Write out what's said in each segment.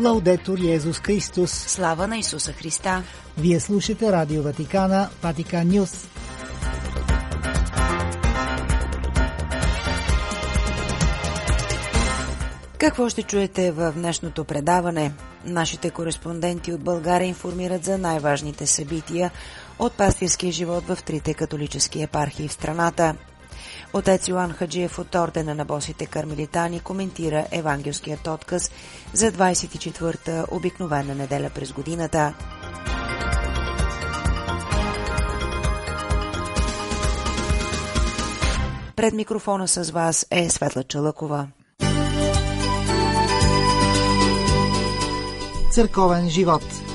Лаудетор Йезус Христос. Слава на Исуса Христа. Вие слушате Радио Ватикана, Ватикан Нюс. Какво ще чуете в днешното предаване? Нашите кореспонденти от България информират за най-важните събития от пастирския живот в трите католически епархии в страната. Отец Йоан Хаджиев от Ордена на босите кармелитани коментира евангелският отказ за 24-та обикновена неделя през годината. Пред микрофона с вас е Светла Чалъкова. Църковен живот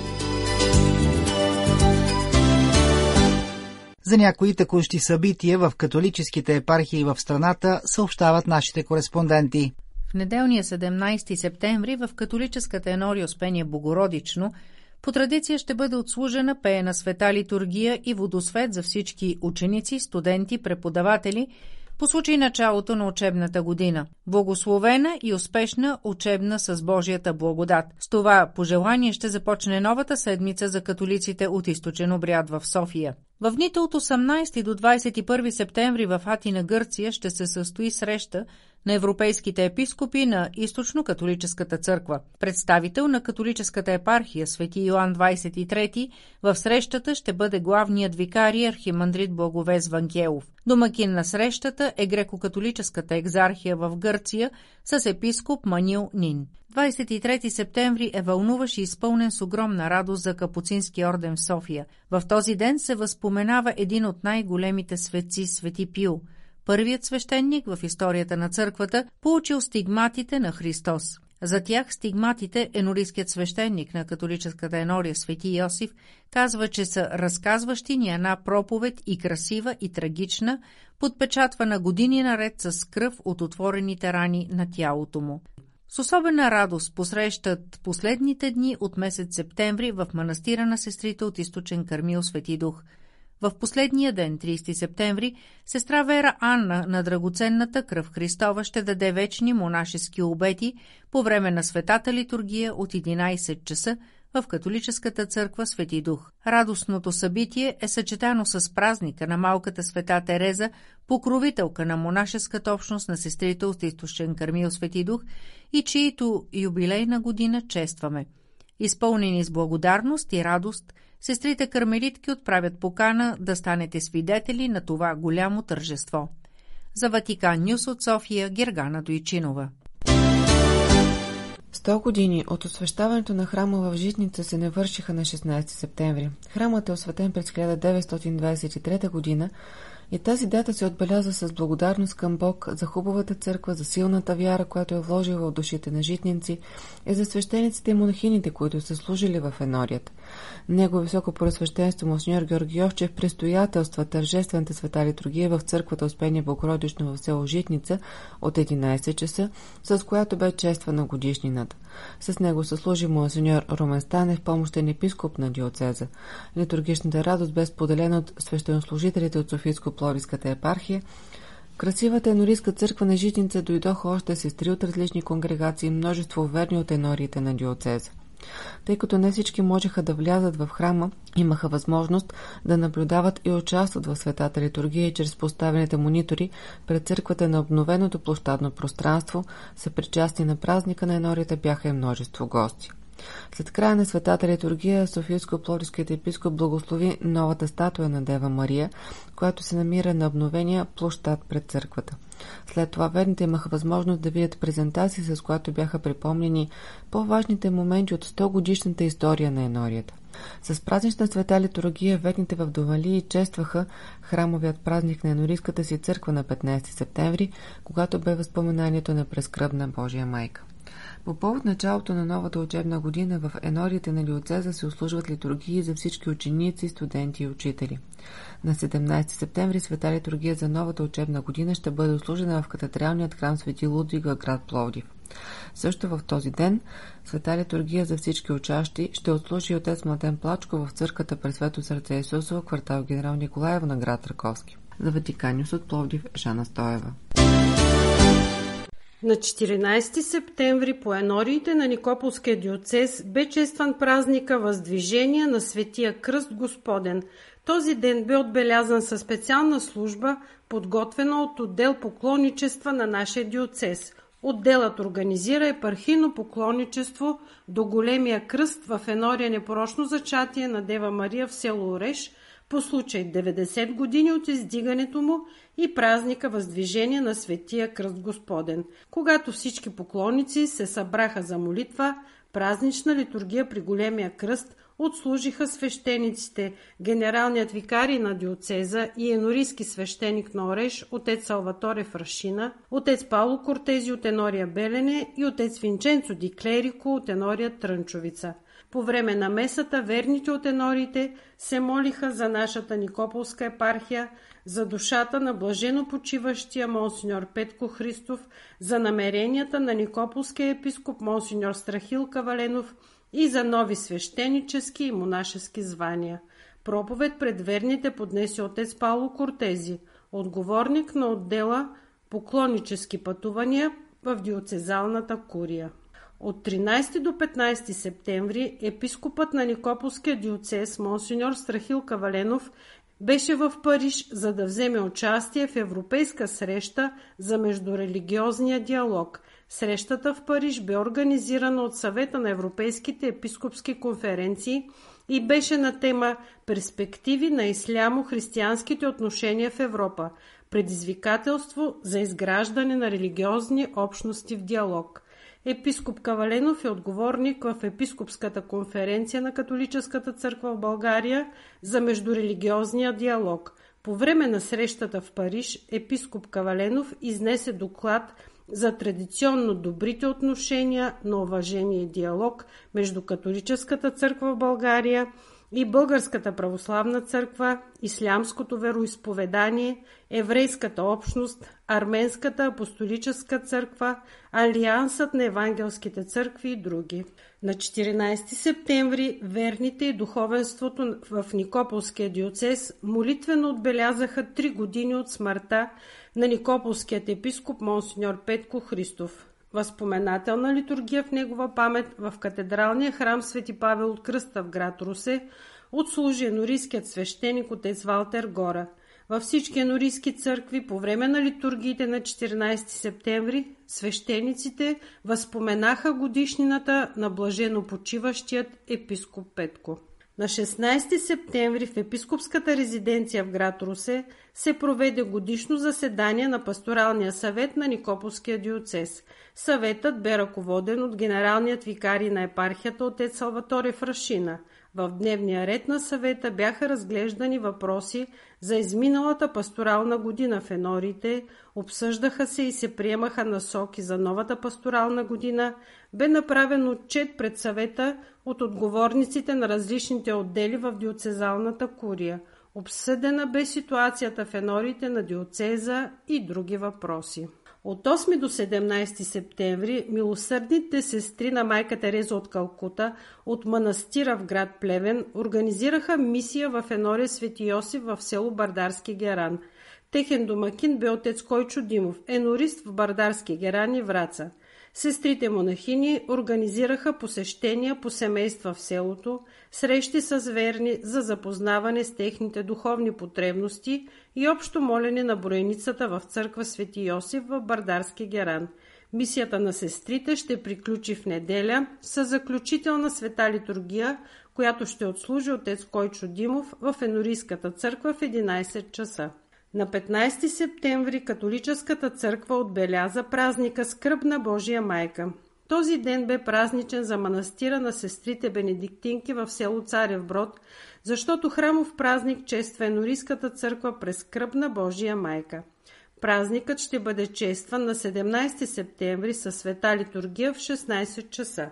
За някои текущи събития в католическите епархии в страната съобщават нашите кореспонденти. В неделния 17 септември в католическата енори Успение Богородично по традиция ще бъде отслужена пеена света литургия и водосвет за всички ученици, студенти, преподаватели – по случай началото на учебната година. Благословена и успешна учебна с Божията благодат. С това пожелание ще започне новата седмица за католиците от източен обряд в София. В дните от 18 до 21 септември в Атина, Гърция ще се състои среща на европейските епископи на Източно-католическата църква. Представител на католическата епархия Свети Йоан 23 в срещата ще бъде главният викари архимандрит Благовез Вангелов. Домакин на срещата е греко-католическата екзархия в Гърция с епископ Манил Нин. 23 септември е вълнуващ и изпълнен с огромна радост за Капуцински орден в София. В този ден се възпоменава един от най-големите светци, Свети Пил – първият свещеник в историята на църквата, получил стигматите на Христос. За тях стигматите енорийският свещеник на католическата енория Свети Йосиф казва, че са разказващи ни една проповед и красива и трагична, подпечатвана години наред с кръв от отворените рани на тялото му. С особена радост посрещат последните дни от месец септември в манастира на сестрите от източен Кармил Свети Дух – в последния ден, 30 септември, сестра Вера Анна на драгоценната кръв Христова ще даде вечни монашески обети по време на светата литургия от 11 часа в католическата църква Свети Дух. Радостното събитие е съчетано с празника на малката света Тереза, покровителка на монашеската общност на сестрите от източен Кармил Свети Дух и чието юбилейна година честваме. Изпълнени с благодарност и радост – сестрите кармелитки отправят покана да станете свидетели на това голямо тържество. За Ватикан Нюс от София Гергана Дойчинова. Сто години от освещаването на храма в Житница се не вършиха на 16 септември. Храмът е осветен през 1923 година и тази дата се отбелязва с благодарност към Бог за хубавата църква, за силната вяра, която е вложила в душите на житници и за свещениците и монахините, които са служили в енорията. Него високо просвещенство Монсеньор Георги Йовчев престоятелства тържествената света литургия в църквата Успение Богородично в село Житница от 11 часа, с която бе чествана годишнината. С него се служи Монсеньор Румен Станев, помощен епископ на диоцеза. Литургичната радост бе споделена от свещенослужителите от Софийско-Плориската епархия, в красивата енорийска църква на Житница дойдоха още сестри от различни конгрегации, множество верни от енориите на диоцеза. Тъй като не всички можеха да влязат в храма, имаха възможност да наблюдават и участват в светата литургия чрез поставените монитори пред църквата на обновеното площадно пространство, съпричастни на празника на енорията бяха и множество гости. След края на светата литургия Софийско-Плодиският епископ благослови новата статуя на Дева Мария, която се намира на обновения площад пред църквата. След това верните имаха възможност да видят презентации, с която бяха припомнени по-важните моменти от 100 годишната история на енорията. С празнична света литургия ветните в Довали честваха храмовият празник на енорийската си църква на 15 септември, когато бе възпоменанието на прескръбна Божия майка. По повод началото на новата учебна година в енориите на Диоцеза се услужват литургии за всички ученици, студенти и учители. На 17 септември света литургия за новата учебна година ще бъде услужена в катедралният храм Свети Лудвига, град Пловдив. Също в този ден света литургия за всички учащи ще отслужи отец Младен Плачко в църквата Пресвето сърце Исусово, квартал Генерал Николаева на град Раковски. За Ватиканиус от Пловдив Жана Стоева. На 14 септември по енориите на Никополския диоцес бе честван празника Въздвижение на Светия Кръст Господен. Този ден бе отбелязан със специална служба, подготвена от отдел поклонничества на нашия диоцес. Отделът организира епархийно поклонничество до Големия кръст в енория непорочно зачатие на Дева Мария в село Ореш – по случай 90 години от издигането му и празника Въздвижение на Светия Кръст Господен, когато всички поклонници се събраха за молитва, празнична литургия при Големия кръст отслужиха свещениците, генералният викарий на диоцеза и енорийски свещеник на Ореш, отец Салваторе Фрашина, отец Пауло Кортези от Енория Белене и отец Винченцо Ди Клерико от Енория Трънчовица – по време на месата верните от енорите се молиха за нашата Никополска епархия, за душата на блажено почиващия монсеньор Петко Христов, за намеренията на Никополския епископ монсеньор Страхил Каваленов и за нови свещенически и монашески звания. Проповед пред верните поднесе отец Пауло Кортези, отговорник на отдела поклоннически пътувания в диоцезалната курия. От 13 до 15 септември епископът на Никополския диоцес Монсеньор Страхил Каваленов беше в Париж, за да вземе участие в европейска среща за междурелигиозния диалог. Срещата в Париж бе организирана от съвета на европейските епископски конференции и беше на тема Перспективи на ислямо-християнските отношения в Европа – предизвикателство за изграждане на религиозни общности в диалог. Епископ Каваленов е отговорник в Епископската конференция на Католическата църква в България за междурелигиозния диалог. По време на срещата в Париж епископ Каваленов изнесе доклад за традиционно добрите отношения на уважение диалог между Католическата църква в България – и Българската православна църква, Ислямското вероисповедание, Еврейската общност, Арменската апостолическа църква, Алиансът на евангелските църкви и други. На 14 септември верните и духовенството в Никополския диоцес молитвено отбелязаха три години от смъртта на Никополският епископ Монсеньор Петко Христов възпоменателна литургия в негова памет в катедралния храм Свети Павел от Кръста в град Русе отслужи енорийският свещеник отец Валтер Гора. Във всички енорийски църкви по време на литургиите на 14 септември свещениците възпоменаха годишнината на блажено почиващият епископ Петко. На 16 септември в епископската резиденция в град Русе се проведе годишно заседание на пасторалния съвет на Никополския диоцес. Съветът бе ръководен от генералният викарий на епархията отец Салваторе Фрашина. В дневния ред на съвета бяха разглеждани въпроси за изминалата пасторална година в енорите, обсъждаха се и се приемаха насоки за новата пасторална година, бе направен отчет пред съвета от отговорниците на различните отдели в диоцезалната курия. Обсъдена бе ситуацията в енорите на диоцеза и други въпроси. От 8 до 17 септември милосърдните сестри на майка Тереза от Калкута от манастира в град Плевен организираха мисия в Енория Свети Йосиф в село Бардарски Геран. Техен домакин бе отец Койчо Димов, енорист в Бардарски Геран и Враца – Сестрите монахини организираха посещения по семейства в селото, срещи с верни за запознаване с техните духовни потребности и общо молене на броеницата в църква Свети Йосиф в Бардарски Геран. Мисията на сестрите ще приключи в неделя с заключителна света литургия, която ще отслужи отец Койчо Димов в Енорийската църква в 11 часа. На 15 септември католическата църква отбеляза празника Скръб на Божия майка. Този ден бе празничен за манастира на сестрите бенедиктинки в село Царев Брод, защото храмов празник чества Енорийската църква през Скръб на Божия майка. Празникът ще бъде честван на 17 септември със света литургия в 16 часа.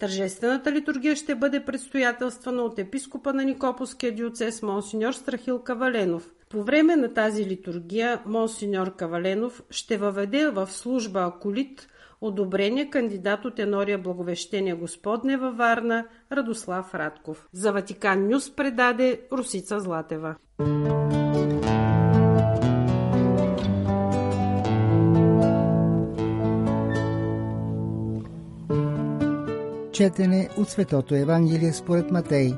Тържествената литургия ще бъде предстоятелствана от епископа на Никополския диоцес Монсеньор Страхил Каваленов – по време на тази литургия Монсеньор Каваленов ще въведе в служба Аколит одобрение кандидат от Енория Благовещение Господне във Варна Радослав Радков. За Ватикан Нюс предаде Русица Златева. Четене от Светото Евангелие според Матей.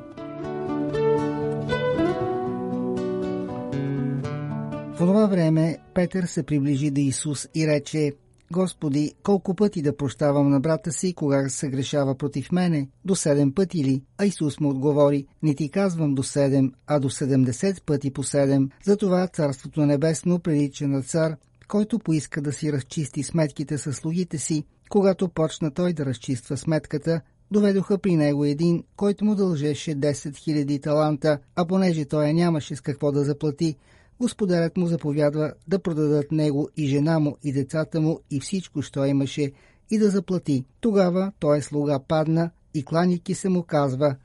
В това време Петър се приближи до Исус и рече Господи, колко пъти да прощавам на брата си, кога се грешава против мене? До седем пъти ли? А Исус му отговори, не ти казвам до седем, а до седемдесет пъти по седем. Затова Царството Небесно прилича на цар, който поиска да си разчисти сметките с слугите си. Когато почна той да разчиства сметката, доведоха при него един, който му дължеше 10 000 таланта, а понеже той нямаше с какво да заплати, господарят му заповядва да продадат него и жена му и децата му и всичко, що имаше, и да заплати. Тогава той слуга падна и кланики се му казва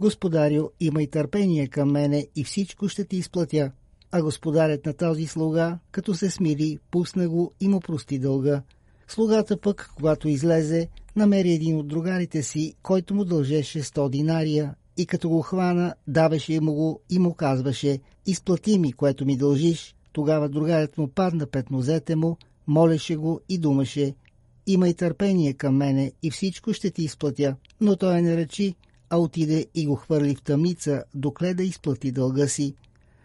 Господарю, имай търпение към мене и всичко ще ти изплатя. А господарят на този слуга, като се смири, пусна го и му прости дълга. Слугата пък, когато излезе, намери един от другарите си, който му дължеше 100 динария и като го хвана, даваше му го и му казваше «Изплати ми, което ми дължиш». Тогава другарят му падна пред нозете му, молеше го и думаше «Имай търпение към мене и всичко ще ти изплатя». Но той не речи, а отиде и го хвърли в тъмница, докле да изплати дълга си.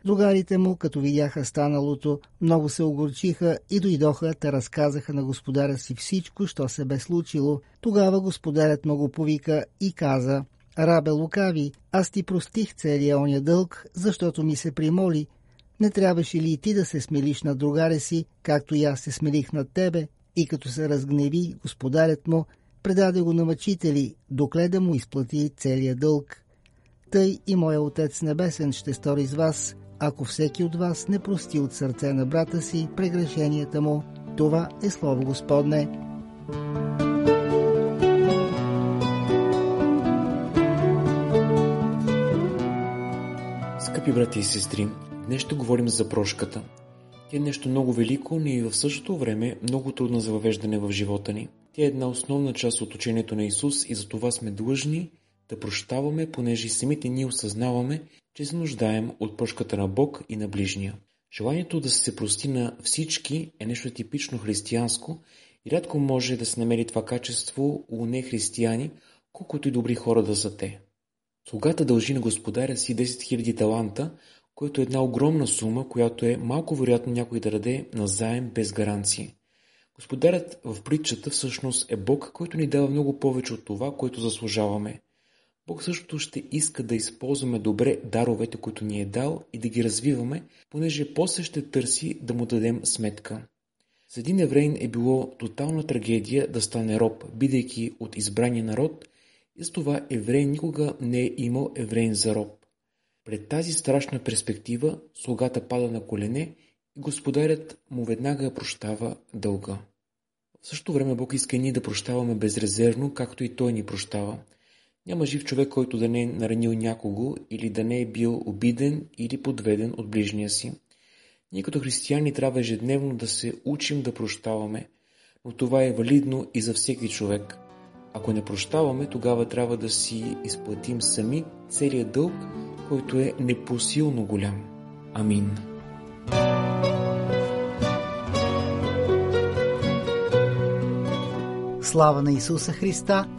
Другарите му, като видяха станалото, много се огорчиха и дойдоха, те разказаха на господаря си всичко, що се бе случило. Тогава господарят му го повика и каза – Рабе лукави, аз ти простих целия оня дълг, защото ми се примоли. Не трябваше ли и ти да се смелиш на другаре си, както и аз се смелих над тебе? И като се разгневи, господарят му предаде го на мъчители, докле да му изплати целия дълг. Тъй и моя Отец Небесен ще стори с вас, ако всеки от вас не прости от сърце на брата си прегрешенията му. Това е Слово Господне. Скъпи брати и сестри, днес ще говорим за прошката. Тя е нещо много велико, но и в същото време много трудно за въвеждане в живота ни. Тя е една основна част от учението на Исус и за това сме длъжни да прощаваме, понеже самите ние осъзнаваме, че се нуждаем от прошката на Бог и на ближния. Желанието да се прости на всички е нещо типично християнско и рядко може да се намери това качество у нехристияни, колкото и добри хора да са те. Слугата дължи на господаря си 10 000 таланта, което е една огромна сума, която е малко вероятно някой да даде на заем без гаранция. Господарят в притчата всъщност е Бог, който ни дава много повече от това, което заслужаваме. Бог също ще иска да използваме добре даровете, които ни е дал и да ги развиваме, понеже после ще търси да му дадем сметка. За един еврейн е било тотална трагедия да стане роб, бидейки от избрания народ и с това еврей никога не е имал евреин за роб. Пред тази страшна перспектива слугата пада на колене и господарят му веднага прощава дълга. В същото време Бог иска и ние да прощаваме безрезервно, както и Той ни прощава. Няма жив човек, който да не е наранил някого или да не е бил обиден или подведен от ближния си. Ние като християни трябва ежедневно да се учим да прощаваме, но това е валидно и за всеки човек – ако не прощаваме, тогава трябва да си изплатим сами целият дълг, който е непосилно голям. Амин. Слава на Исуса Христа!